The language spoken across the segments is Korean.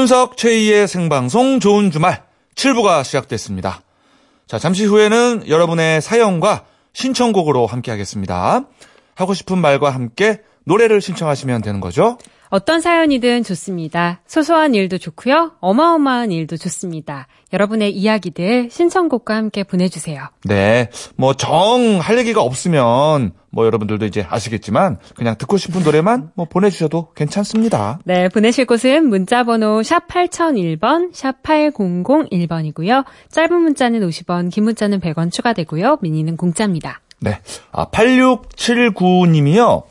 이윤석 최희의 생방송 좋은 주말 7부가 시작됐습니다. 자, 잠시 후에는 여러분의 사연과 신청곡으로 함께 하겠습니다. 하고 싶은 말과 함께 노래를 신청하시면 되는 거죠? 어떤 사연이든 좋습니다. 소소한 일도 좋고요. 어마어마한 일도 좋습니다. 여러분의 이야기들 신청곡과 함께 보내주세요. 네. 뭐, 정, 할 얘기가 없으면, 뭐, 여러분들도 이제 아시겠지만, 그냥 듣고 싶은 노래만 뭐 보내주셔도 괜찮습니다. 네, 보내실 곳은 문자번호 샵 8001번, 샵 8001번이고요. 짧은 문자는 50원, 긴 문자는 100원 추가되고요. 미니는 공짜입니다. 네. 아, 8679님이요.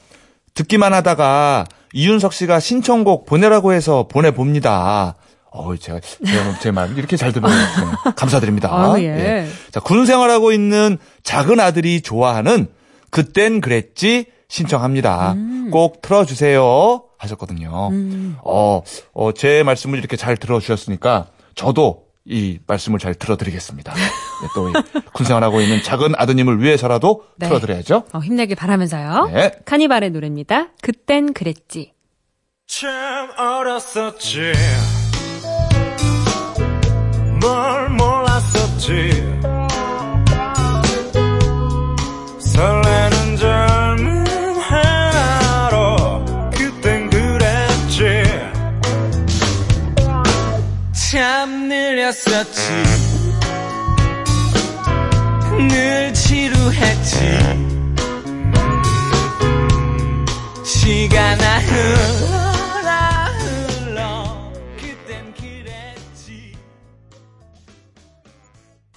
듣기만 하다가 이윤석 씨가 신청곡 보내라고 해서 보내봅니다. 어, 제가, 제가 제 말 이렇게 잘 들어요. 네, 감사드립니다. 아유, 예. 자, 군 생활하고 있는 작은 아들이 좋아하는 그땐 그랬지 신청합니다. 음. 꼭 틀어주세요. 하셨거든요. 어, 어, 제 말씀을 이렇게 잘 들어주셨으니까 저도 이 말씀을 잘 들어드리겠습니다. 네, 또군 생활하고 있는 작은 아드님을 위해서라도 네. 틀어드려야죠. 어, 힘내길 바라면서요. 네. 카니발의 노래입니다. 그땐 그랬지. 참 어렸었지 뭘 몰랐었지 설레는 젊은 하나로 그땐 그랬지 참 느렸었지 시간아 흘러라 흘러 그땐 그랬지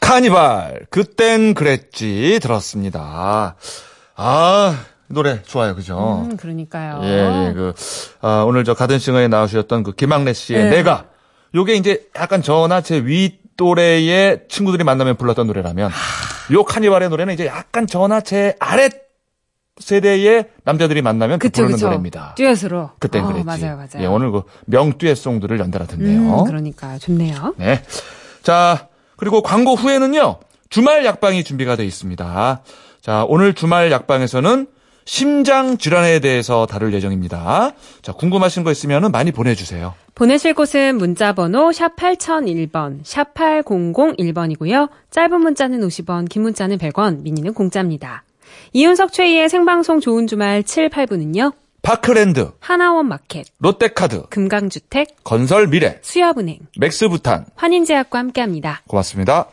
카니발 그땐 그랬지 들었습니다. 아 노래 좋아요, 그죠? 음, 그러니까요. 예, 예, 그, 아, 오늘 저 가든싱어에 나오셨던 그 김학래 씨의 네. 내가. 요게 이제 약간 저나 제윗 또래의 친구들이 만나면 불렀던 노래라면, 요 카니발의 노래는 이제 약간 저나 제 아래 세대의 남자들이 만나면 그 부르는 그쵸. 노래입니다. 듀엣으로. 그땐 어, 그랬지. 맞아요, 맞아요. 예, 오늘 그 명듀엣송들을 연달아 듣네요. 음, 그러니까 좋네요. 네. 자, 그리고 광고 후에는요, 주말 약방이 준비가 되어 있습니다. 자, 오늘 주말 약방에서는 심장 질환에 대해서 다룰 예정입니다. 자, 궁금하신 거 있으면 많이 보내주세요. 보내실 곳은 문자번호 샵 8001번, 샵 8001번이고요. 짧은 문자는 50원, 긴 문자는 100원, 미니는 공짜입니다. 이윤석 최희의 생방송 좋은 주말 7, 8부는요. 파크랜드, 하나원 마켓, 롯데카드, 금강주택, 건설 미래, 수협은행, 맥스부탄. 환인제약과 함께합니다. 고맙습니다.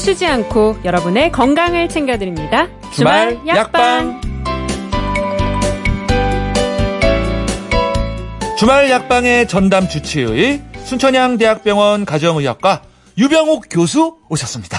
쉬지 않고 여러분의 건강을 챙겨드립니다. 주말 약방. 주말 약방의 전담 주치의 순천향 대학병원 가정의학과 유병욱 교수 오셨습니다.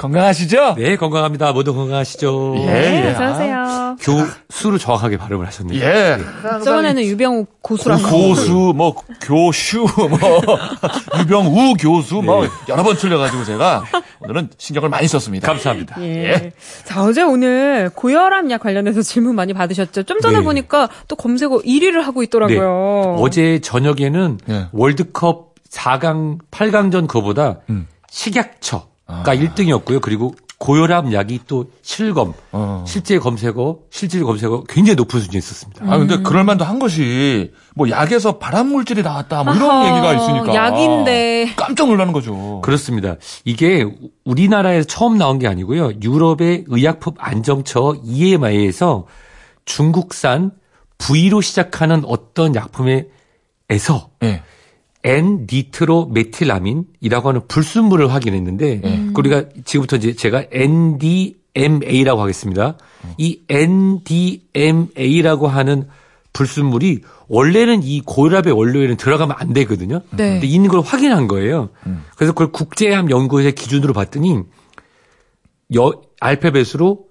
건강하시죠? 네, 건강합니다. 모두 건강하시죠? 예, 네, 예. 어서오세요. 교수를 정확하게 발음을 하셨네요. 예. 저번에는 유병욱 고수라고. 고수, 뭐, 교슈, 뭐, 유병우 교수, 뭐, 여러 번 틀려가지고 제가 오늘은 신경을 많이 썼습니다. 감사합니다. 예. 자, 어제 오늘 고혈압 약 관련해서 질문 많이 받으셨죠? 좀 전에 네. 보니까 또 검색어 1위를 하고 있더라고요. 어제 저녁에는 네. 월드컵 4강, 8강전 그거보다 음. 식약처가 아. 1등이었고요. 그리고 고혈압 약이 또 실검, 어. 실제 검색어, 실질 검색어 굉장히 높은 수준에 있었습니다. 아, 근데 그럴 만도 한 것이, 뭐, 약에서 발암 물질이 나왔다, 뭐, 이런 아하, 얘기가 있으니까. 약인데. 깜짝 놀라는 거죠. 그렇습니다. 이게 우리나라에서 처음 나온 게 아니고요. 유럽의 의약품 안정처 EMA에서 중국산 V로 시작하는 어떤 약품에서 예. N-니트로메틸아민이라고 하는 불순물을 확인했는데 그 우리가 지금부터 이제 제가 NDMA라고 하겠습니다. 이 NDMA라고 하는 불순물이 원래는 이 고혈압의 원료에는 들어가면 안 되거든요. 네. 근데 있는 걸 확인한 거예요. 그래서 그걸 국제암 연구회 기준으로 봤더니 여, 알파벳으로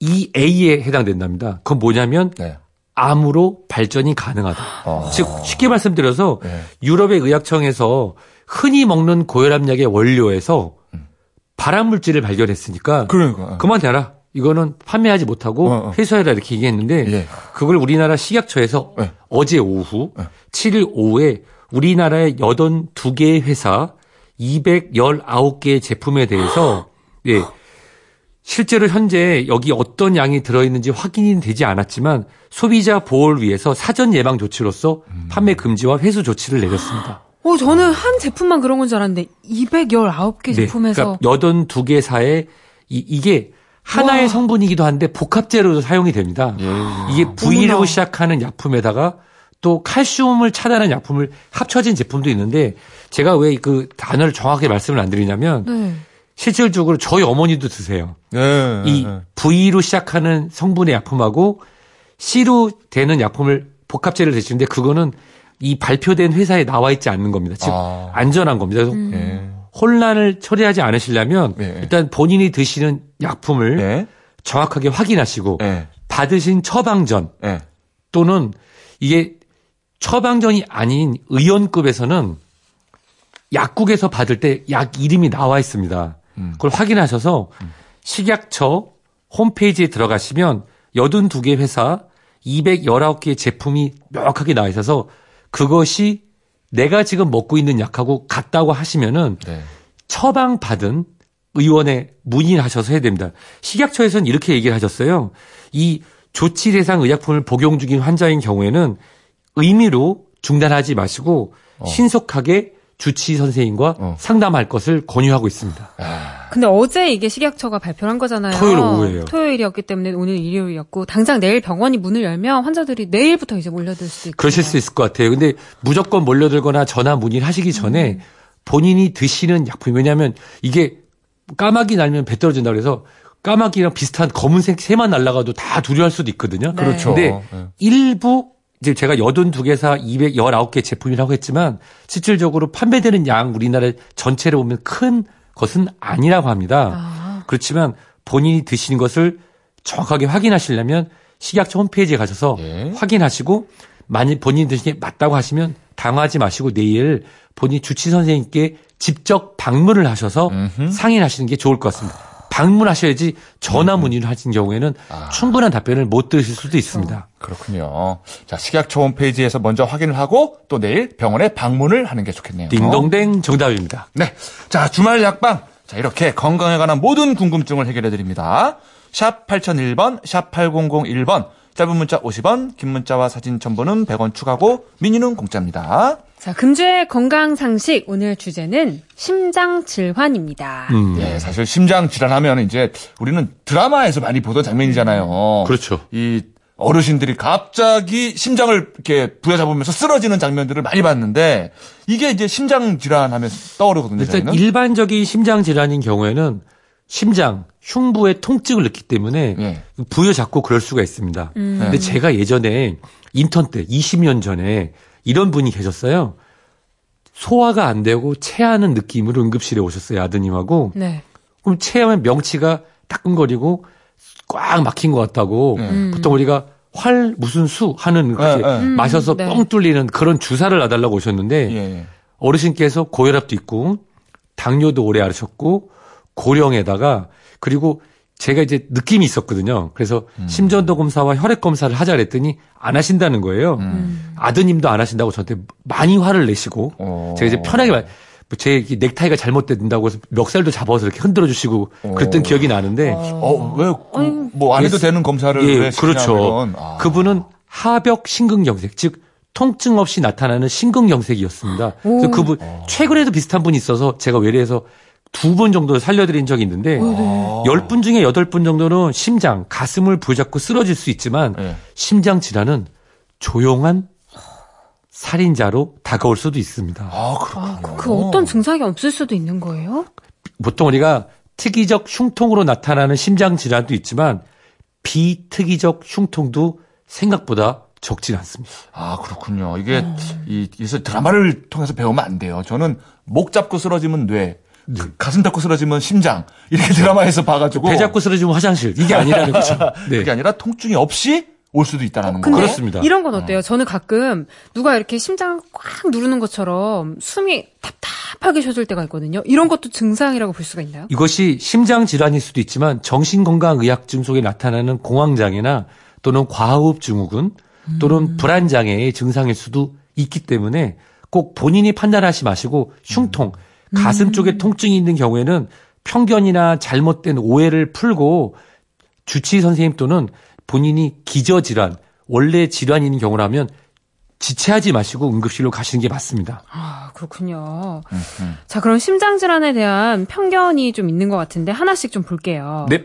EA에 해당된답니다. 그건 뭐냐면 네. 암으로 발전이 가능하다. 어. 즉 쉽게 말씀드려서 네. 유럽의 의학청에서 흔히 먹는 고혈압 약의 원료에서 발암 물질을 발견했으니까 그러니까. 그만 대라. 이거는 판매하지 못하고 어, 어. 회수해라 이렇게 얘기했는데 예. 그걸 우리나라 식약처에서 네. 어제 오후 네. 7일 오후에 우리나라의 82개의 회사 219개의 제품에 대해서 예. 실제로 현재 여기 어떤 양이 들어있는지 확인이 되지 않았지만 소비자 보호를 위해서 사전 예방 조치로서 판매 금지와 회수 조치를 내렸습니다. 어, 저는 한 제품만 그런 건 줄 알았는데 219개 제품에서 그러니까 82개사에 이, 이게 하나의 와. 성분이기도 한데 복합제로도 사용이 됩니다. 예. 이게 V로 어머나. 시작하는 약품에다가 또 칼슘을 차단하는 약품을 합쳐진 제품도 있는데 제가 왜 그 단어를 정확하게 말씀을 안 드리냐면 네. 실질적으로 저희 어머니도 드세요. 네. 이 네. V로 시작하는 성분의 약품하고 C로 되는 약품을 복합제를 드시는데 그거는 이 발표된 회사에 나와 있지 않는 겁니다. 즉 아. 안전한 겁니다. 그래서 예. 혼란을 처리하지 않으시려면 네. 일단 본인이 드시는 약품을 네. 정확하게 확인하시고 네. 받으신 처방전 네. 또는 이게 처방전이 아닌 의원급에서는 약국에서 받을 때 약 이름이 나와 있습니다. 음. 그걸 확인하셔서 식약처 홈페이지에 들어가시면 82개 회사 219개 제품이 명확하게 나와 있어서 그것이 내가 지금 먹고 있는 약하고 같다고 하시면은 네. 처방받은 의원에 문의하셔서 해야 됩니다. 식약처에서는 이렇게 얘기를 하셨어요. 이 조치 대상 의약품을 복용 중인 환자인 경우에는 의미로 중단하지 마시고 신속하게 주치 선생님과 어. 상담할 것을 권유하고 있습니다. 근데 어제 이게 식약처가 발표를 한 거잖아요. 토요일 오후예요. 토요일이었기 때문에 오늘 일요일이었고 당장 내일 병원이 문을 열면 환자들이 내일부터 이제 몰려들 수도 있고. 그러실 수 있을 것 같아요. 근데 무조건 몰려들거나 전화 문의를 하시기 전에 본인이 드시는 약품 왜냐하면 이게 까마귀 날면 배 떨어진다 그래서 까마귀랑 비슷한 검은색 새만 날아가도 다 두려워할 수도 있거든요. 네. 그렇죠. 근데 네. 일부 이제 제가 82개사 219개 제품이라고 했지만 실질적으로 판매되는 양 우리나라 전체로 보면 큰 것은 아니라고 합니다. 아. 그렇지만 본인이 드시는 것을 정확하게 확인하시려면 식약처 홈페이지에 가셔서 예. 확인하시고 만일 본인이 드시는 게 맞다고 하시면 당하지 마시고 내일 본인 주치 선생님께 직접 방문을 하셔서 음흠. 상의하시는 게 좋을 것 같습니다. 방문하셔야지 전화 문의를 하신 경우에는 아. 충분한 답변을 못 들으실 수도 있습니다. 그렇군요. 자, 식약처 홈페이지에서 먼저 확인을 하고 또 내일 병원에 방문을 하는 게 좋겠네요. 딩동댕 정답입니다. 네. 자, 주말 약방. 자, 이렇게 건강에 관한 모든 궁금증을 해결해 드립니다. 샵 8001번, 샵 8001번. 짧은 문자 50원, 긴 문자와 사진 첨부는 100원 추가고 미니는 공짜입니다. 자, 금주의 건강 상식 오늘 주제는 심장 질환입니다. 음. 예, 사실 심장 질환하면 이제 우리는 드라마에서 많이 보던 장면이잖아요. 그렇죠. 이 어르신들이 갑자기 심장을 이렇게 부여잡으면서 쓰러지는 장면들을 많이 봤는데 이게 이제 심장 질환하면 떠오르거든요. 일단 저희는. 일반적인 심장 질환인 경우에는 심장, 흉부에 통증을 느끼기 때문에 예. 부여잡고 그럴 수가 있습니다. 음. 근데 제가 예전에 인턴 때 20년 전에 이런 분이 계셨어요. 소화가 안 되고 체하는 느낌으로 응급실에 오셨어요, 아드님하고. 네. 그럼 체하면 명치가 따끔거리고 꽉 막힌 것 같다고 네. 보통 우리가 활 무슨 수 하는 그렇게 네, 네. 마셔서 음, 네. 뻥 뚫리는 그런 주사를 놔달라고 오셨는데 예, 예. 어르신께서 고혈압도 있고 당뇨도 오래 앓으셨고 고령에다가 그리고 제가 이제 느낌이 있었거든요. 그래서 음. 심전도 검사와 혈액 검사를 하자 그랬더니 안 하신다는 거예요. 음. 아드님도 안 하신다고 저한테 많이 화를 내시고 어. 제가 이제 편하게 말, 이렇게 넥타이가 잘못된다고 해서 멱살도 잡아서 이렇게 흔들어 주시고 그랬던 기억이 나는데 어, 왜, 그, 뭐, 안 해도 예, 되는 검사를 예, 그렇죠. 아. 그분은 하벽 심근경색, 즉 통증 없이 나타나는 심근경색이었습니다. 그래서 그분 최근에도 비슷한 분이 있어서 제가 외래에서 두 분 정도 살려드린 적이 있는데 열 분 중에 여덟 분 정도는 심장, 가슴을 부여잡고 쓰러질 수 있지만 예. 심장 질환은 조용한 살인자로 다가올 수도 있습니다. 아, 그렇군요. 그 어떤 증상이 없을 수도 있는 거예요? 보통 우리가 특이적 흉통으로 나타나는 심장 질환도 있지만 비특이적 흉통도 생각보다 적진 않습니다. 아, 그렇군요. 이게, 이, 그래서 드라마를 통해서 배우면 안 돼요. 저는 목 잡고 쓰러지면 뇌, 그 가슴 잡고 쓰러지면 심장, 이렇게 드라마에서 봐가지고. 배 잡고 쓰러지면 화장실 이게 아니라는 거죠. 네. 그게 아니라 통증이 없이 올 수도 있다라는 근데 거. 그렇습니다. 이런 건 어때요? 저는 가끔 누가 이렇게 심장을 꽉 누르는 것처럼 숨이 답답하게 쉬어질 때가 있거든요. 이런 것도 증상이라고 볼 수가 있나요? 이것이 심장 질환일 수도 있지만 정신건강의학증 속에 나타나는 공황장애나 또는 과호흡 증후군 또는 불안 장애의 증상일 수도 있기 때문에 꼭 본인이 판단하지 마시고 흉통, 가슴 쪽에 통증이 있는 경우에는 편견이나 잘못된 오해를 풀고 주치의 선생님 또는 본인이 기저 질환, 원래 질환이 있는 경우라면 지체하지 마시고 응급실로 가시는 게 맞습니다. 아, 그렇군요. 자, 그럼 심장 질환에 대한 편견이 좀 있는 것 같은데 하나씩 좀 볼게요. 네.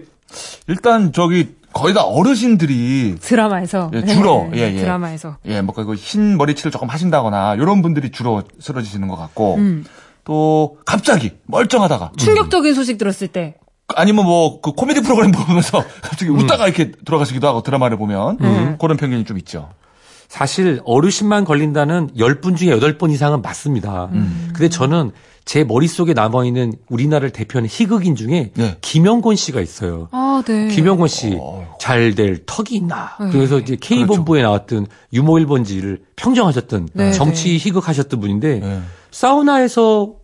일단 저기 거의 다 어르신들이 드라마에서. 예, 주로, 네, 예, 예. 드라마에서. 예, 뭐, 그, 흰 머리치를 조금 하신다거나, 이런 분들이 주로 쓰러지시는 것 같고, 음. 또, 갑자기, 멀쩡하다가, 충격적인 소식 들었을 때. 아니면 뭐, 그 코미디 프로그램 보면서 갑자기 음. 웃다가 이렇게 돌아가시기도 하고, 드라마를 보면, 음. 그런 편견이 좀 있죠. 사실 어르신만 걸린다는 10분 중에 8번 이상은 맞습니다. 근데 저는 제 머릿속에 남아있는 우리나라를 대표하는 희극인 중에 네. 김영곤 씨가 있어요. 아, 네. 김영곤 씨, 어. 잘될 턱이 있나. 네. 그래서 이제 K본부에 나왔던 유머 1번지를 평정하셨던 네, 정치 네. 희극하셨던 분인데 예. 사우나에서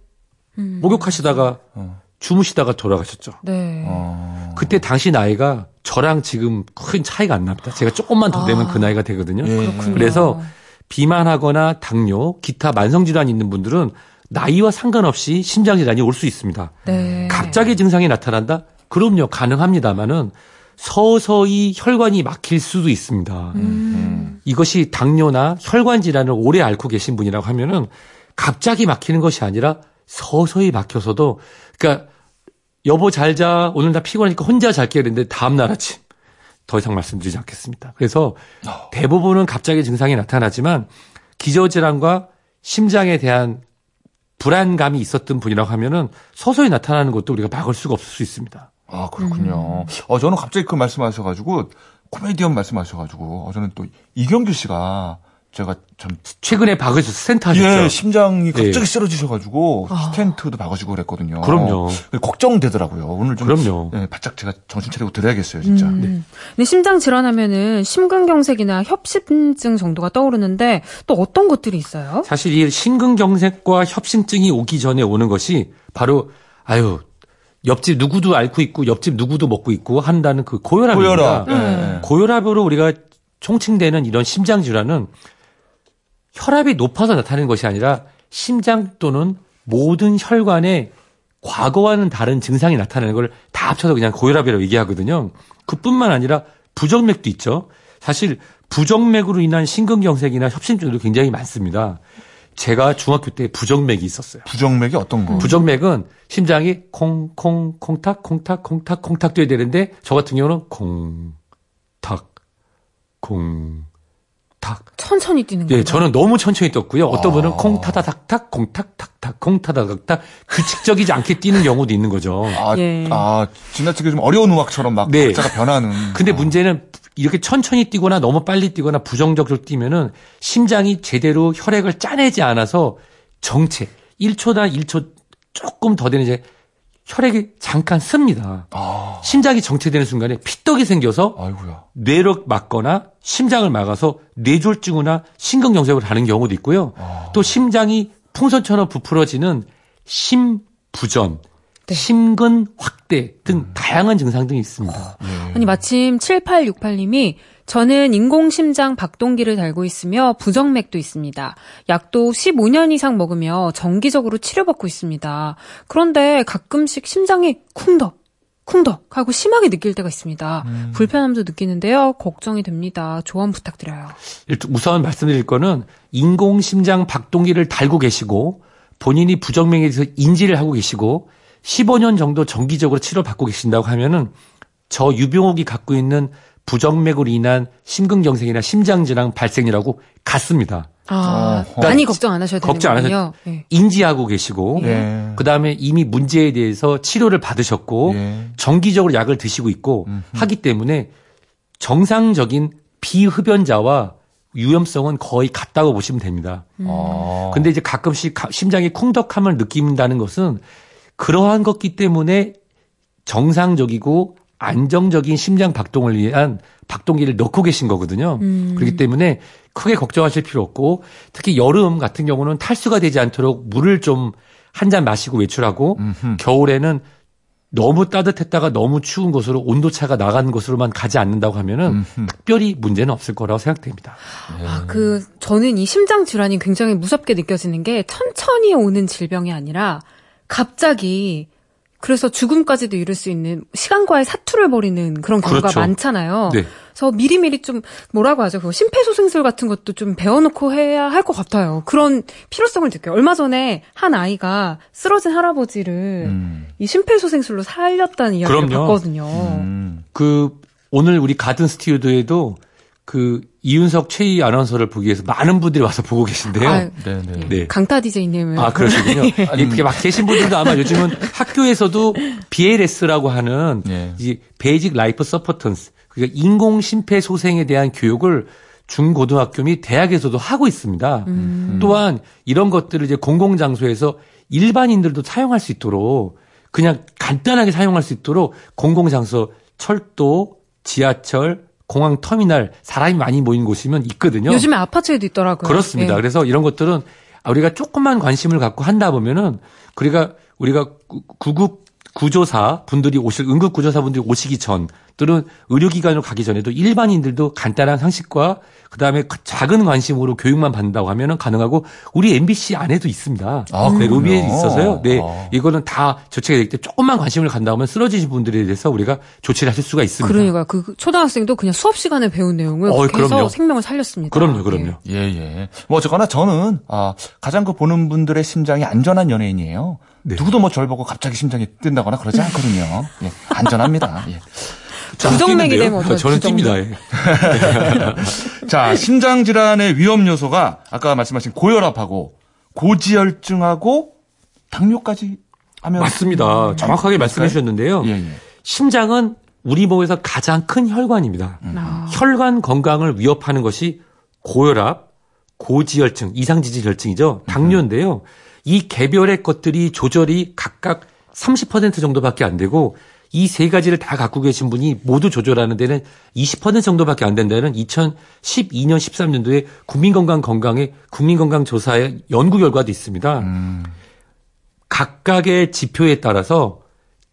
음. 목욕하시다가 어. 주무시다가 돌아가셨죠. 네. 어. 그때 당시 나이가 저랑 지금 큰 차이가 안 납니다. 제가 조금만 더 되면 그 나이가 되거든요. 예. 그렇군요. 그래서 비만하거나 당뇨, 기타 만성질환이 있는 분들은 나이와 상관없이 심장질환이 올 수 있습니다. 네. 갑자기 증상이 나타난다? 그럼요, 가능합니다만은 서서히 혈관이 막힐 수도 있습니다. 음. 이것이 당뇨나 혈관 질환을 오래 앓고 계신 분이라고 하면은 갑자기 막히는 것이 아니라 서서히 막혀서도 그러니까 여보 잘 자. 오늘 나 피곤하니까 혼자 잘게 그랬는데 다음 날 아침 더 이상 말씀드리지 않겠습니다. 그래서 대부분은 갑자기 증상이 나타나지만 기저질환과 심장에 대한 불안감이 있었던 분이라고 하면은 서서히 나타나는 것도 우리가 막을 수가 없을 수 있습니다. 아, 그렇군요. 어, 저는 갑자기 그 말씀하셔가지고, 코미디언 말씀하셔가지고, 어, 저는 또, 이경규 씨가, 제가 참, 최근에 박으셔서 스탠트 하셨죠? 예, 심장이 갑자기 예. 쓰러지셔가지고, 스텐트도 박으시고 그랬거든요. 그럼요. 걱정되더라고요. 오늘 좀, 그럼요. 예, 바짝 제가 정신 차리고 드려야겠어요, 진짜. 음. 근데 심장 질환하면은 심근경색이나 협심증 정도가 떠오르는데 또 어떤 것들이 있어요? 사실 이 심근경색과 협심증이 오기 전에 오는 것이 바로 아유 옆집 누구도 앓고 있고 옆집 누구도 먹고 있고 한다는 그 고혈압입니다. 고혈압. 예. 고혈압으로 우리가 총칭되는 이런 심장 질환은 혈압이 높아서 나타나는 것이 아니라 심장 또는 모든 혈관에 과거와는 다른 증상이 나타나는 걸 다 합쳐서 그냥 고혈압이라고 얘기하거든요. 그뿐만 아니라 부정맥도 있죠. 사실 부정맥으로 인한 심근경색이나 협심증도 굉장히 많습니다. 제가 중학교 때 부정맥이 있었어요. 부정맥이 어떤 거? 부정맥은 심장이 콩콩 콩탁 콩탁 콩탁 콩탁 돼야 되는데 저 같은 경우는 콩탁 콩 탁 천천히 뛰는 거예요. 예, 저는 너무 천천히 떴고요. 어떤 분은 아. 콩 타다닥탁 콩탁탁탁 콩타다닥탁 규칙적이지 않게 뛰는 경우도 있는 거죠. 아, 예. 아, 지나치게 좀 어려운 음악처럼 막 네. 박자가 변하는. 근데 어. 문제는 이렇게 천천히 뛰거나 너무 빨리 뛰거나 부정적으로 뛰면은 심장이 제대로 혈액을 짜내지 않아서 정체 1초나 1초 조금 더 되는 이제 혈액이 잠깐 씁니다. 아, 심장이 정체되는 순간에 피떡이 생겨서 아이고야. 뇌를 막거나 심장을 막아서 뇌졸중이나 심근경색을 하는 경우도 있고요. 또 심장이 풍선처럼 부풀어지는 심부전, 심근 확대 등 다양한 증상 등이 있습니다. 아니 마침 7868님이 저는 인공심장 박동기를 달고 있으며 부정맥도 있습니다. 약도 15년 이상 먹으며 정기적으로 치료받고 있습니다. 그런데 가끔씩 심장이 쿵덕 쿵덕 하고 심하게 느낄 때가 있습니다. 불편함도 느끼는데요. 걱정이 됩니다. 조언 부탁드려요. 일단 우선 말씀드릴 거는 인공심장 박동기를 달고 계시고 본인이 부정맥에 대해서 인지를 하고 계시고 15년 정도 정기적으로 치료받고 계신다고 하면은 저 유병옥이 갖고 있는 부정맥으로 인한 심근경색이나 심장질환 발생이라고 같습니다. 아, 어허. 많이 걱정 안 하셔도 걱정 안 되는군요. 예. 인지하고 계시고 예. 그다음에 이미 문제에 대해서 치료를 받으셨고 예. 정기적으로 약을 드시고 있고 음흠. 하기 때문에 정상적인 비흡연자와 위험성은 거의 같다고 보시면 됩니다. 어. 근데 이제 가끔씩 가- 심장이 쿵덕함을 느낀다는 것은 그러한 것기 때문에 정상적이고 안정적인 심장 박동을 위한 박동기를 넣고 계신 거거든요. 그렇기 때문에 크게 걱정하실 필요 없고 특히 여름 같은 경우는 탈수가 되지 않도록 물을 좀 한 잔 마시고 외출하고 겨울에는 너무 따뜻했다가 너무 추운 곳으로 온도 차가 나간 곳으로만 가지 않는다고 하면은 특별히 문제는 없을 거라고 생각됩니다. 아, 그 저는 이 심장 질환이 굉장히 무섭게 느껴지는 게 천천히 오는 질병이 아니라 갑자기 그래서 죽음까지도 이룰 수 있는 시간과의 사투를 벌이는 그런 경우가 그렇죠. 많잖아요. 네. 그래서 미리미리 좀 뭐라고 하죠? 그 심폐소생술 같은 것도 좀 배워놓고 해야 할 것 같아요. 그런 필요성을 느껴요. 얼마 전에 한 아이가 쓰러진 할아버지를 음. 이 심폐소생술로 살렸다는 이야기를 그럼요. 봤거든요. 음. 그 오늘 우리 가든 스튜디오에도 그 이윤석 최희 아나운서를 보기 위해서 많은 분들이 와서 보고 계신데요. 아유, 네네. 네. 강타 DJ님은 아, 그러시군요. 이렇게 막 계신 분들도 아마 요즘은 학교에서도 BLS라고 하는 네. 이 basic life support 그러니까 인공 심폐소생에 대한 교육을 중고등학교 및 대학에서도 하고 있습니다. 또한 이런 것들을 이제 공공장소에서 일반인들도 사용할 수 있도록 그냥 간단하게 사용할 수 있도록 공공장소 철도, 지하철, 공항 터미널 사람이 많이 모인 곳이면 있거든요. 요즘에 아파트에도 있더라고요. 그렇습니다. 예. 그래서 이런 것들은 우리가 조금만 관심을 갖고 한다 보면은 우리가 우리가 구- 구급 구조사 분들이 오실 응급 구조사 분들이 오시기 전들은 의료기관으로 가기 전에도 일반인들도 간단한 상식과 그다음에 그 작은 관심으로 교육만 받는다고 하면은 가능하고 우리 MBC 안에도 있습니다. 아, 네. 로비에 있어서요. 네, 아. 이거는 다 조치가 되기 때문에 조금만 관심을 간다면 쓰러지신 분들에 대해서 우리가 조치를 하실 수가 있습니다. 그러니까 그 초등학생도 그냥 수업 시간에 배운 내용을 해서 그럼요. 생명을 살렸습니다. 그럼요, 그럼요. 예. 예, 예. 뭐 어쨌거나 저는 아, 가장 그 보는 분들의 심장이 안전한 연예인이에요. 네. 누구도 뭐 절 보고 갑자기 심장이 뛴다거나 그러지 않거든요. 예, 안전합니다. 예. 부정맥이 되면 아, 저는? 뜁니다. 예. 자, 심장 질환의 위험 요소가 아까 말씀하신 고혈압하고 고지혈증하고 당뇨까지 하면 맞습니다. 정확하게 말씀해 주셨는데요. 예, 예. 심장은 우리 몸에서 가장 큰 혈관입니다. 아. 혈관 건강을 위협하는 것이 고혈압, 고지혈증, 이상지질혈증이죠. 당뇨인데요. 이 개별의 것들이 조절이 각각 30% 정도밖에 안 되고 이 세 가지를 다 갖고 계신 분이 모두 조절하는 데는 20% 정도밖에 안 된다는 2012년 13년도에 국민건강 건강의 국민건강조사의 연구 결과도 있습니다. 각각의 지표에 따라서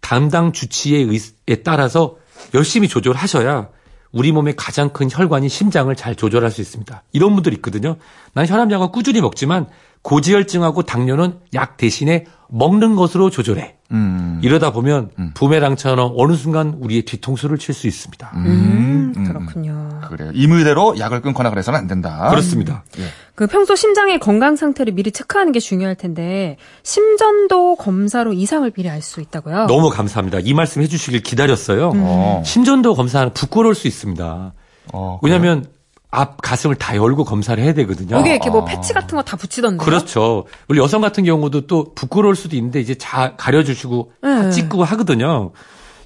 담당 주치의 의에 따라서 열심히 조절하셔야 우리 몸의 가장 큰 혈관인 심장을 잘 조절할 수 있습니다. 이런 분들 있거든요. 난 혈압약을 꾸준히 먹지만 고지혈증하고 당뇨는 약 대신에 먹는 것으로 조절해. 음. 이러다 보면 부메랑처럼 어느 순간 우리의 뒤통수를 칠 수 있습니다. 음, 그렇군요. 그래요. 임의대로 약을 끊거나 그래서는 안 된다. 그렇습니다. 예. 그 평소 심장의 건강 상태를 미리 체크하는 게 중요할 텐데 심전도 검사로 이상을 미리 알 수 있다고요? 너무 감사합니다. 이 말씀 해주시길 기다렸어요. 어. 심전도 검사는 부끄러울 수 있습니다. 어, 왜냐하면 앞 가슴을 다 열고 검사를 해야 되거든요. 여기 이렇게 뭐 패치 같은 거 다 붙이던데요? 그렇죠. 우리 여성 같은 경우도 또 부끄러울 수도 있는데 이제 자 가려주시고 다 네. 찍고 하거든요.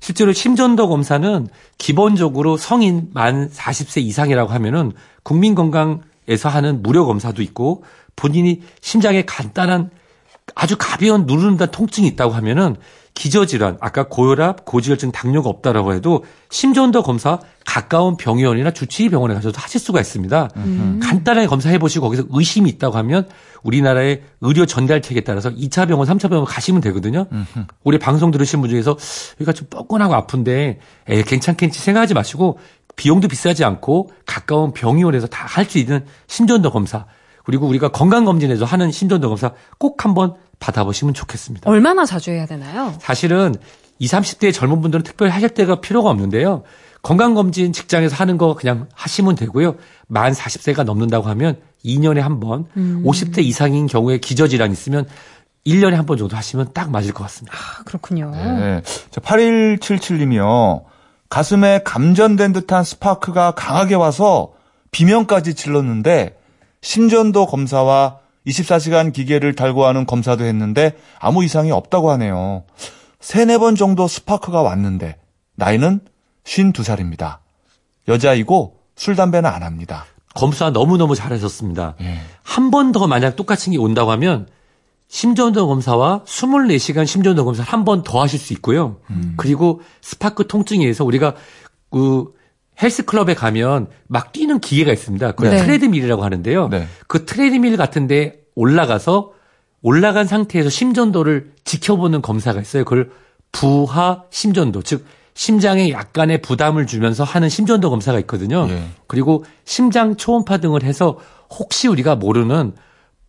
실제로 심전도 검사는 기본적으로 성인 만 40세 이상이라고 하면은 국민건강에서 하는 무료 검사도 있고 본인이 심장에 간단한 아주 가벼운 누르는 듯한 통증이 있다고 하면은 기저질환, 아까 고혈압, 고지혈증, 당뇨가 없다라고 해도 심전도 검사 가까운 병원이나 주치의 병원에 가셔도 하실 수가 있습니다. 간단하게 검사해 보시고 거기서 의심이 있다고 하면 우리나라의 의료 전달책에 따라서 2차 병원, 3차 병원 가시면 되거든요. 우리 방송 들으신 분 중에서 여기가 좀 뻐근하고 아픈데 에, 괜찮겠지 생각하지 마시고 비용도 비싸지 않고 가까운 병원에서 다 할 수 있는 심전도 검사 그리고 우리가 건강검진에서 하는 심전도 검사 꼭 한번 받아보시면 좋겠습니다. 얼마나 자주 해야 되나요? 사실은 20, 30대 젊은 분들은 특별히 하실 때가 필요가 없는데요. 건강검진 직장에서 하는 거 그냥 하시면 되고요. 만 40세가 넘는다고 하면 2년에 한 번, 50대 이상인 경우에 기저질환 있으면 1년에 한 번 정도 하시면 딱 맞을 것 같습니다. 아, 그렇군요. 네. 자, 8177님이요. 가슴에 감전된 듯한 스파크가 강하게 와서 비명까지 질렀는데 심전도 검사와 24시간 기계를 달고 하는 검사도 했는데 아무 이상이 없다고 하네요. 세네 번 정도 스파크가 왔는데 나이는 52살입니다. 여자이고 술 담배는 안 합니다. 검사 너무너무 잘하셨습니다. 예. 한번 더 만약 똑같은 게 온다고 하면 심전도 검사와 24시간 심전도 검사를 한 번 더 하실 수 있고요. 그리고 스파크 통증에 의해서 우리가 그 헬스클럽에 가면 막 뛰는 기계가 있습니다. 그걸 네. treadmill이라고 하는데요. 네. 그 트레드밀 같은데 올라가서 올라간 상태에서 심전도를 지켜보는 검사가 있어요. 그걸 부하 심전도, 즉 심장에 약간의 부담을 주면서 하는 심전도 검사가 있거든요. 예. 그리고 심장 초음파 등을 해서 혹시 우리가 모르는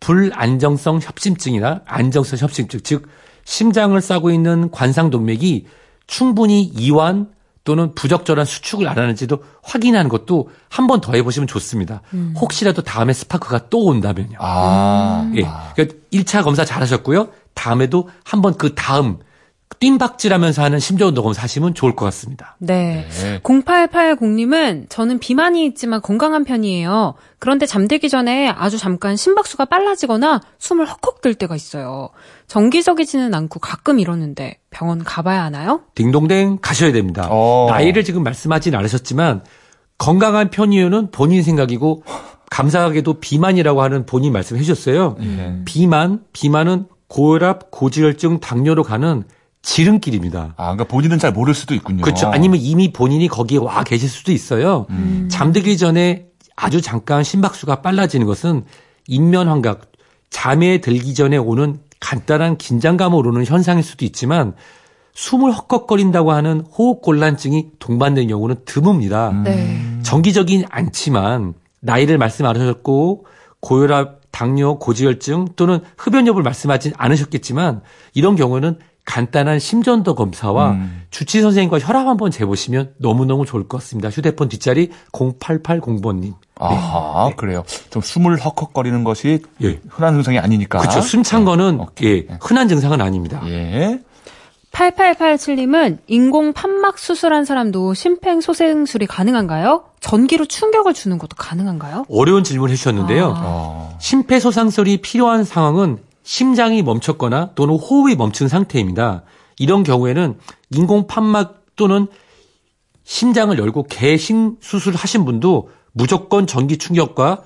불안정성 협심증이나 안정성 협심증, 즉 심장을 싸고 있는 관상동맥이 충분히 이완 또는 부적절한 수축을 안 하는지도 확인하는 것도 한 번 더 해보시면 좋습니다. 혹시라도 다음에 스파크가 또 온다면요. 아. 예. 그러니까 1차 검사 잘 하셨고요. 다음에도 한 번 그 다음 뜀박질하면서 하는 심전운동 검사 하시면 좋을 것 같습니다. 네. 네. 0880님은 저는 비만이 있지만 건강한 편이에요. 그런데 잠들기 전에 아주 잠깐 심박수가 빨라지거나 숨을 헉헉 들 때가 있어요. 정기적이지는 않고 가끔 이러는데 병원 가봐야 하나요? 딩동댕 가셔야 됩니다. 어. 나이를 지금 말씀하진 않으셨지만 건강한 편이요는 본인 생각이고 감사하게도 비만이라고 하는 본인 말씀해 주셨어요. 예. 비만, 비만은 고혈압, 고지혈증, 당뇨로 가는 지름길입니다. 아, 그러니까 본인은 잘 모를 수도 있군요. 그렇죠. 아니면 이미 본인이 거기에 와 계실 수도 있어요. 잠들기 전에 아주 잠깐 심박수가 빨라지는 것은 인면 환각, 잠에 들기 전에 오는 간단한 긴장감으로 오는 현상일 수도 있지만 숨을 헉헉거린다고 하는 호흡 곤란증이 동반된 경우는 드뭅니다. 네. 정기적인 않지만 나이를 말씀 안 하셨고 고혈압, 당뇨, 고지혈증 또는 흡연 여부를 말씀하진 않으셨겠지만 이런 경우는 간단한 심전도 검사와 음. 주치 선생님과 혈압 한번 재보시면 너무너무 좋을 것 같습니다. 휴대폰 뒷자리 0880번님. 아하, 그래요. 좀 숨을 헉헉거리는 것이 예. 흔한 증상이 아니니까. 그렇죠. 숨찬 거는 오케이. 예, 흔한 증상은 아닙니다. 예. 8887님은 인공 판막 수술한 사람도 심폐소생술이 가능한가요? 전기로 충격을 주는 것도 가능한가요? 어려운 질문을 해주셨는데요. 아. 어. 심폐소생술이 필요한 상황은 심장이 멈췄거나 또는 호흡이 멈춘 상태입니다. 이런 경우에는 인공 판막 또는 심장을 열고 개심 수술을 하신 분도 무조건 전기 충격과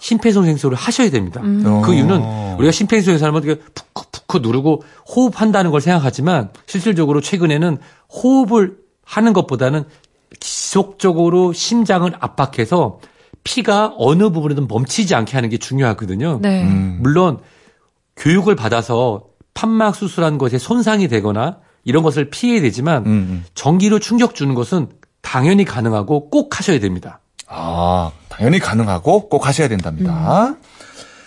심폐소생술을 하셔야 됩니다. 어. 그 이유는 우리가 심폐소생술 하면 푹푹푹 누르고 호흡한다는 걸 생각하지만 실질적으로 최근에는 호흡을 하는 것보다는 지속적으로 심장을 압박해서 피가 어느 부분에든 멈추지 않게 하는 게 중요하거든요. 네. 음. 물론 교육을 받아서 판막 수술한 것에 손상이 되거나 이런 것을 피해야 되지만 음, 음. 전기로 충격 주는 것은 당연히 가능하고 꼭 하셔야 됩니다. 아, 당연히 가능하고 꼭 하셔야 된답니다.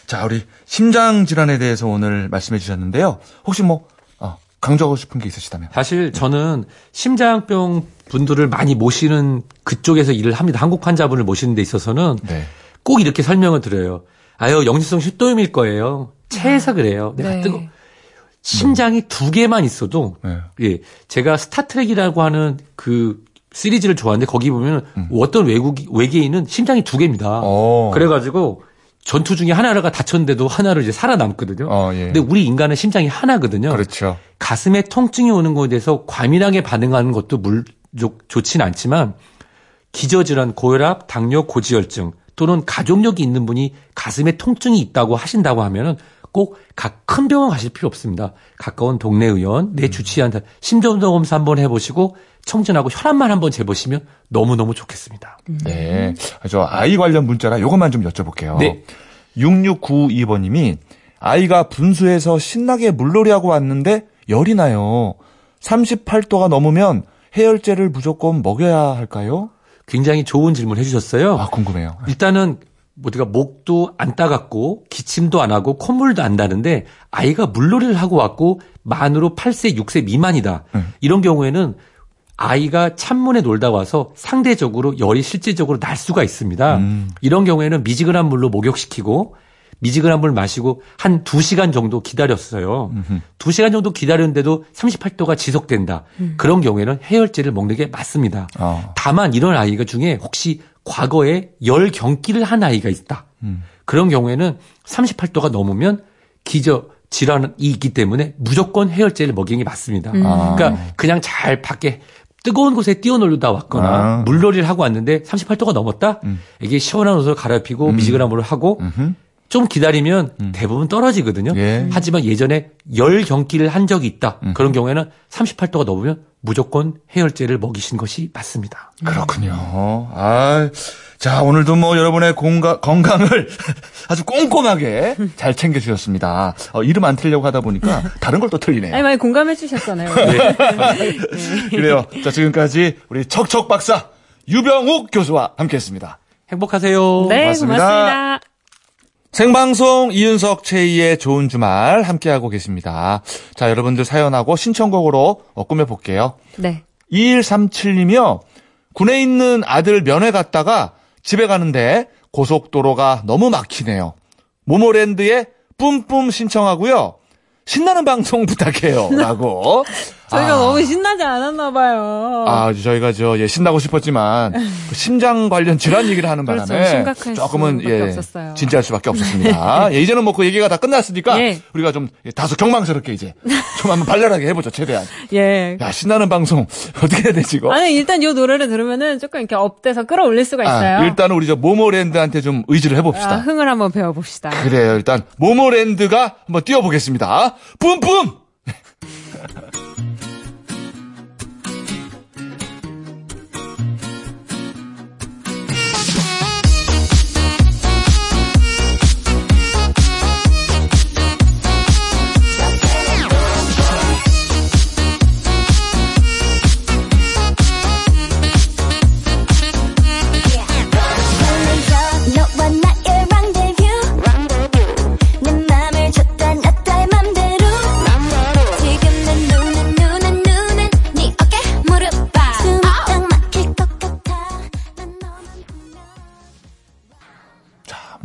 자, 우리 심장 질환에 대해서 오늘 말씀해 주셨는데요. 혹시 뭐 어, 강조하고 싶은 게 있으시다면? 사실 저는 심장병 분들을 많이 모시는 그쪽에서 일을 합니다. 한국 환자분을 모시는 데 있어서는 네. 꼭 이렇게 설명을 드려요. 아유, 역류성 식도염일 거예요. 체해서 그래요. 내가 네. 뜨거. 심장이 두 개만 있어도 네. 예, 제가 스타트렉이라고 하는 그 시리즈를 좋아하는데 거기 보면 어떤 외국 외계인은 심장이 두 개입니다. 음. 어. 그래가지고 전투 중에 하나가 다쳤는데도 하나로 이제 살아남거든요. 어, 예. 근데 우리 인간은 심장이 하나거든요. 그렇죠. 가슴에 통증이 오는 것에 대해서 과민하게 반응하는 것도 물 좋, 좋지는 않지만 기저질환, 고혈압, 당뇨, 고지혈증 또는 가족력이 있는 분이 가슴에 통증이 있다고 하신다고 하면은 꼭 각 큰 병원 가실 필요 없습니다. 가까운 동네 의원, 내 주치의한테 심전도 검사 한번 해보시고 청진하고 혈압만 한번 재보시면 너무너무 좋겠습니다. 네. 저 아이 관련 문자라 요것만 좀 여쭤볼게요. 네. 6692번님이 아이가 분수해서 신나게 물놀이하고 왔는데 열이 나요. 38도가 넘으면 해열제를 무조건 먹여야 할까요? 굉장히 좋은 질문 해주셨어요. 아, 궁금해요. 일단은 뭐 우리가 목도 안 따갑고 기침도 안 하고 콧물도 안 나는데 아이가 물놀이를 하고 왔고 만으로 8세, 6세 미만이다. 음. 이런 경우에는 아이가 찬물에 놀다 와서 상대적으로 열이 실질적으로 날 수가 있습니다. 음. 이런 경우에는 미지근한 물로 목욕시키고 미지근한 물 마시고 한 2시간 정도 기다렸어요. 2시간 정도 기다렸는데도 38도가 지속된다. 그런 경우에는 해열제를 먹는 게 맞습니다. 어. 다만 이런 아이가 중에 혹시 과거에 열 경기를 한 아이가 있다. 음. 그런 경우에는 38도가 넘으면 기저 질환이 있기 때문에 무조건 해열제를 먹이는 게 맞습니다. 아. 그러니까 그냥 잘 밖에 뜨거운 곳에 뛰어놀다 왔거나 아. 물놀이를 하고 왔는데 38도가 넘었다. 이게 시원한 옷을 갈아입히고 미지근한 물을 하고 좀 기다리면 대부분 떨어지거든요. 예. 하지만 예전에 열 경기를 한 적이 있다. 그런 경우에는 38도가 넘으면 무조건 해열제를 먹이신 것이 맞습니다. 그렇군요. 아, 자, 오늘도 뭐 여러분의 공가, 건강을 아주 꼼꼼하게 잘 챙겨주셨습니다. 어, 이름 안 틀려고 하다 보니까 다른 걸 또 틀리네요. 아니, 많이 공감해 주셨잖아요. 그래요. 자, 지금까지 우리 척척 박사 유병욱 교수와 함께 했습니다. 행복하세요. 네, 고맙습니다. 고맙습니다. 생방송 이윤석 최희의 좋은 주말 함께하고 계십니다. 자, 여러분들 사연하고 신청곡으로 어, 꾸며볼게요. 네. 2137님이요. 군에 있는 아들 면회 갔다가 집에 가는데 고속도로가 너무 막히네요. 모모랜드에 뿜뿜 신청하고요. 신나는 방송 부탁해요. 라고. 저희가 아. 너무 신나지 않았나 봐요. 아, 저희가 저, 예, 신나고 싶었지만, 그 심장 관련 질환 얘기를 하는 그렇죠. 바람에. 심각할 조금은, 예, 없었어요. 진지할 수밖에 없었습니다. 예, 이제는 뭐 그 얘기가 다 끝났으니까, 예. 우리가 좀 예, 다소 경망스럽게 이제, 좀 한번 발랄하게 해보죠, 최대한. 예. 야, 신나는 방송, 어떻게 해야 되지, 이거? 아니, 일단 이 노래를 들으면은 조금 이렇게 up돼서 끌어올릴 수가 있어요. 아, 일단은 우리 저 모모랜드한테 좀 의지를 해봅시다. 아, 흥을 한번 배워봅시다. 그래요. 일단 모모랜드가 한번 뛰어보겠습니다. 뿜뿜.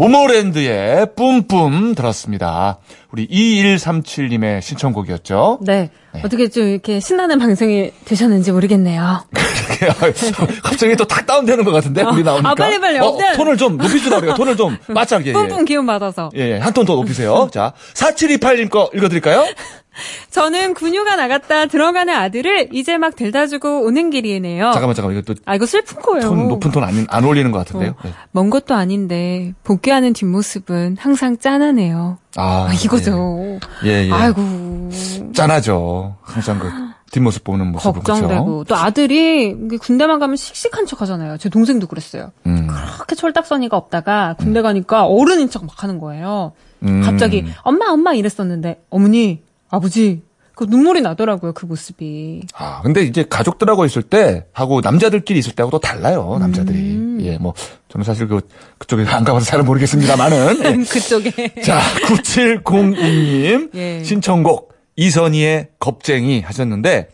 모모랜드의 뿜뿜 들었습니다. 우리 2137님의 신청곡이었죠. 네. 어떻게 좀 이렇게 신나는 방송이 되셨는지 모르겠네요. 갑자기 또 탁 다운되는 것 같은데 우리 나오니까. 아, 빨리, 빨리. 어, up된. 톤을 좀 높이주라 그래요. 톤을 좀 맞춰게. 예. 뿜뿜 기운 받아서. 예, 예. 한 톤 더 높이세요. 자, 4728님 거 읽어드릴까요? 저는 군 휴가 나갔다 들어가는 아들을 이제 막 데려다 주고 오는 길이네요. 잠깐만, 잠깐만. 이거 또 아, 이거 슬픈 거예요. 톤 높은 톤 안, 안 어울리는 것 같은데요. 어, 네. 먼 것도 아닌데 복귀하는 뒷모습은 항상 짠하네요. 아, 아, 이거죠. 예, 예. 아이고. 짠하죠. 항상 그 뒷모습 보는 모습은 걱정되고 그렇죠. 또 아들이 군대만 가면 씩씩한 척 하잖아요. 제 동생도 그랬어요. 음. 그렇게 철딱서니가 없다가 군대 가니까 어른인 척 막 하는 거예요. 음. 갑자기 엄마 엄마 이랬었는데 어머니 아버지 그 눈물이 나더라고요 그 모습이. 아, 근데 이제 가족들하고 있을 때 하고 남자들끼리 있을 때하고 또 달라요, 남자들이. 음. 예, 뭐 저는 사실 그 그쪽에 안 가봐서 잘 모르겠습니다만은. 예. 그쪽에 자, 9702님 예. 신청곡 이선희의 겁쟁이 하셨는데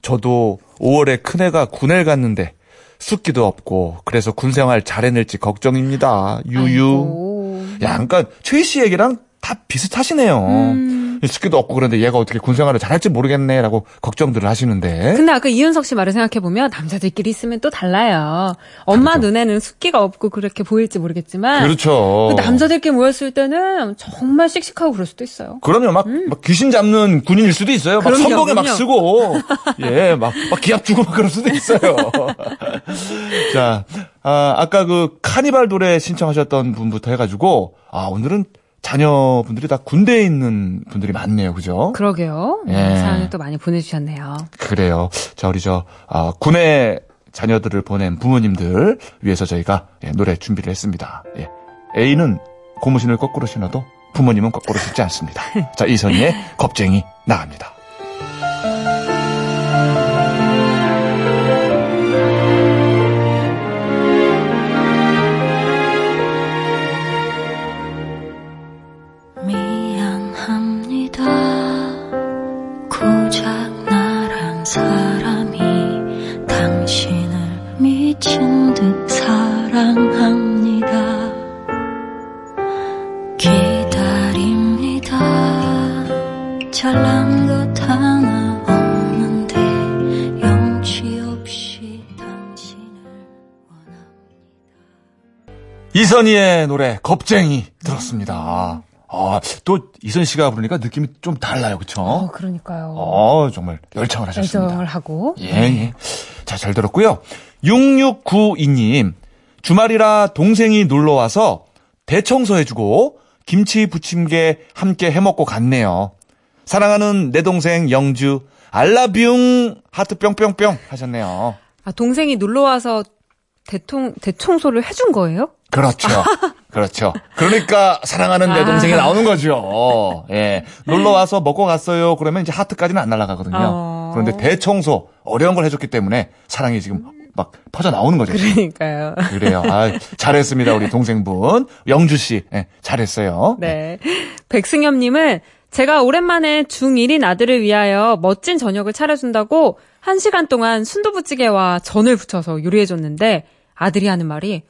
저도 5월에 큰애가 군에 갔는데 숫기도 없고 그래서 군 생활 잘 해낼지 걱정입니다. 유유. 아이고. 야, 그러니까 최희 씨 얘기랑 다 비슷하시네요. 음. 숫기도 없고 그런데 얘가 어떻게 군생활을 잘할지 모르겠네라고 걱정들을 하시는데. 근데 아까 이윤석 씨 말을 생각해 보면 남자들끼리 있으면 또 달라요. 엄마 다르죠. 눈에는 숫기가 없고 그렇게 보일지 모르겠지만 그렇죠. 그 남자들끼리 모였을 때는 정말 씩씩하고 그럴 수도 있어요. 그럼요, 막, 막 귀신 잡는 군인일 수도 있어요. 막 음. 그럼요, 선봉에 막 그럼요. 쓰고, 예, 막, 막 기합 주고 막 그럴 수도 있어요. 자, 아, 아까 그 카니발 노래 신청하셨던 분부터 해가지고, 아, 오늘은 자녀분들이 다 군대에 있는 분들이 많네요. 그죠? 그러게요. 예. 사연을 또 많이 보내주셨네요. 그래요. 자, 우리 저, 아, 군에 자녀들을 보낸 부모님들 위해서 저희가 예, 노래 준비를 했습니다. 예. A는 고무신을 거꾸로 신어도 부모님은 거꾸로 신지 않습니다. 자, 이선희의 겁쟁이 나갑니다. 이선희의 노래 겁쟁이 들었습니다. 아, 또 이선 씨가 부르니까 느낌이 좀 달라요. 그쵸? 어, 그러니까요. 어, 정말 열창을 하셨습니다. 애정을 하고. 예, 예. 자, 잘 들었고요. 6692님, 주말이라 동생이 놀러 와서 대청소해 주고 김치 부침개 함께 해 먹고 갔네요. 사랑하는 내 동생 영주, 알라뷰 하트 뿅뿅뿅 하셨네요. 아, 동생이 놀러 와서 대통 대청소를 해준 거예요? 그렇죠. 그렇죠. 그러니까 사랑하는 내 아. 동생이 나오는 거죠. 예. 놀러 와서 먹고 갔어요. 그러면 이제 하트까지는 안 날아가거든요. 어. 그런데 대청소 어려운 걸 해줬기 때문에 사랑이 지금 막 퍼져 나오는 거죠. 그러니까요. 그래요. 아, 잘했습니다. 우리 동생분. 영주 씨. 예, 잘했어요. 네. 백승엽 님은 제가 오랜만에 중1인 아들을 위하여 멋진 저녁을 차려준다고 1시간 동안 순두부찌개와 전을 부쳐서 요리해줬는데 아들이 하는 말이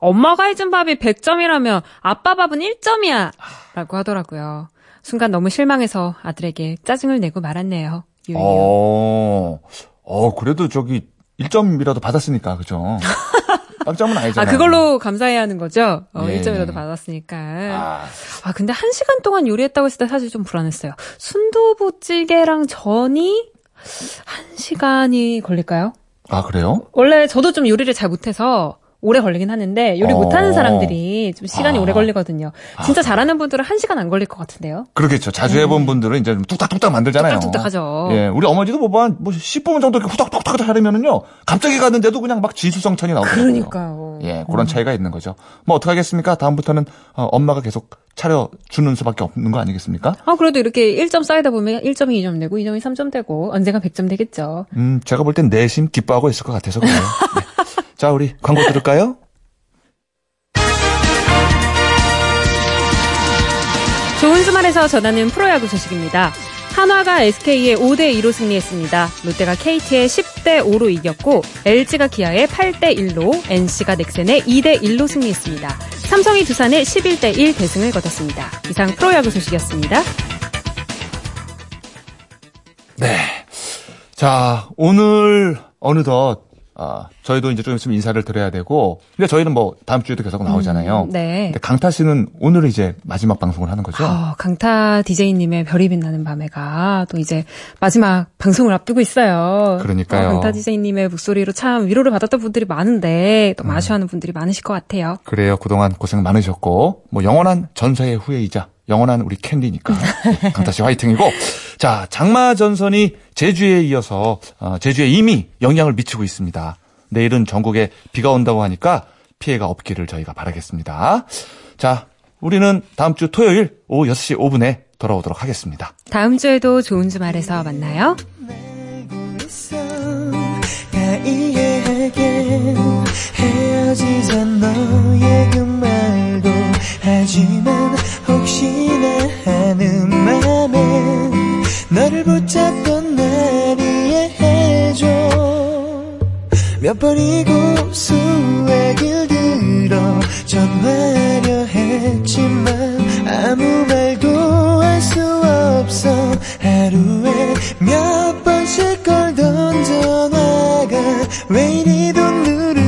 엄마가 해준 밥이 100점이라면 아빠 밥은 1점이야! 라고 하더라고요. 순간 너무 실망해서 아들에게 짜증을 내고 말았네요. 유유. 어, 어, 그래도 저기 1점이라도 받았으니까, 그죠? 아, 아니잖아요. 그걸로 감사해야 하는 거죠? 어, 예. 1점이라도 받았으니까. 아, 아, 근데 한 시간 동안 요리했다고 했을 때 사실 좀 불안했어요. 순두부찌개랑 전이 한 시간이 걸릴까요? 아, 그래요? 원래 저도 좀 요리를 잘 못해서 오래 걸리긴 하는데 요리 어. 못하는 사람들이 좀 시간이 아. 오래 걸리거든요. 진짜 잘하는 분들은 한 시간 안 걸릴 것 같은데요. 그러겠죠. 자주 해본 분들은 이제 좀 뚝딱뚝딱 만들잖아요. 음. 뚝딱뚝딱하죠. 예, 우리 어머니도 뭐, 한, 뭐, 10분 정도 이렇게 후닥후닥 하려면은요, 갑자기 갔는데도 그냥 막 진수성찬이 나오더라고요. 그러니까요. 예, 그런 차이가 있는 거죠. 뭐, 어떡하겠습니까? 다음부터는, 어, 엄마가 계속 차려 주는 수밖에 없는 거 아니겠습니까? 아, 그래도 이렇게 1점 쌓이다 보면 1점이 2점 되고 2점이 3점 되고 언젠가 100점 되겠죠. 음, 제가 볼 땐 내심 기뻐하고 있을 것 같아서 그래요. 네. 자, 우리 광고 들을까요? 좋은 주말에서 전하는 프로야구 소식입니다. 한화가 SK에 5대 2로 승리했습니다. 롯데가 KT에 10대 5로 이겼고 LG가 기아에 8대 1로 NC가 넥센에 2대 1로 승리했습니다. 삼성이 두산에 11대 1 대승을 거뒀습니다. 이상 프로야구 소식이었습니다. 네. 자, 오늘 어느덧 아, 저희도 이제 좀 있으면 인사를 드려야 되고, 근데 저희는 뭐 다음 주에도 계속 나오잖아요. 네. 근데 강타 씨는 오늘 이제 마지막 방송을 하는 거죠? 어, 강타 DJ님의 별이 빛나는 밤에가 또 이제 마지막 방송을 앞두고 있어요. 그러니까요. 어, 강타 DJ님의 목소리로 참 위로를 받았던 분들이 많은데 또 아쉬워하는 분들이 많으실 것 같아요. 그래요. 그동안 고생 많으셨고, 뭐 영원한 전사의 후예이자 영원한 우리 캔디니까 네, 강타 씨 화이팅이고, 자 장마 전선이 제주에 이어서 어, 제주에 이미 영향을 미치고 있습니다. 내일은 전국에 비가 온다고 하니까 피해가 없기를 저희가 바라겠습니다. 자, 우리는 다음 주 토요일 오후 6시 5분에 돌아오도록 하겠습니다. 다음 주에도 좋은 주말에서 만나요. 헤어지자 너의 그 말도 하지만 혹시나 하는 맘에 너를 붙잡던 날 이해해줘. 몇 번이고 수의 길 들어 전화하려 했지만 아무 말도 할 수 없어 하루에 몇 번씩 걸 던져나가 왜 이리도 늦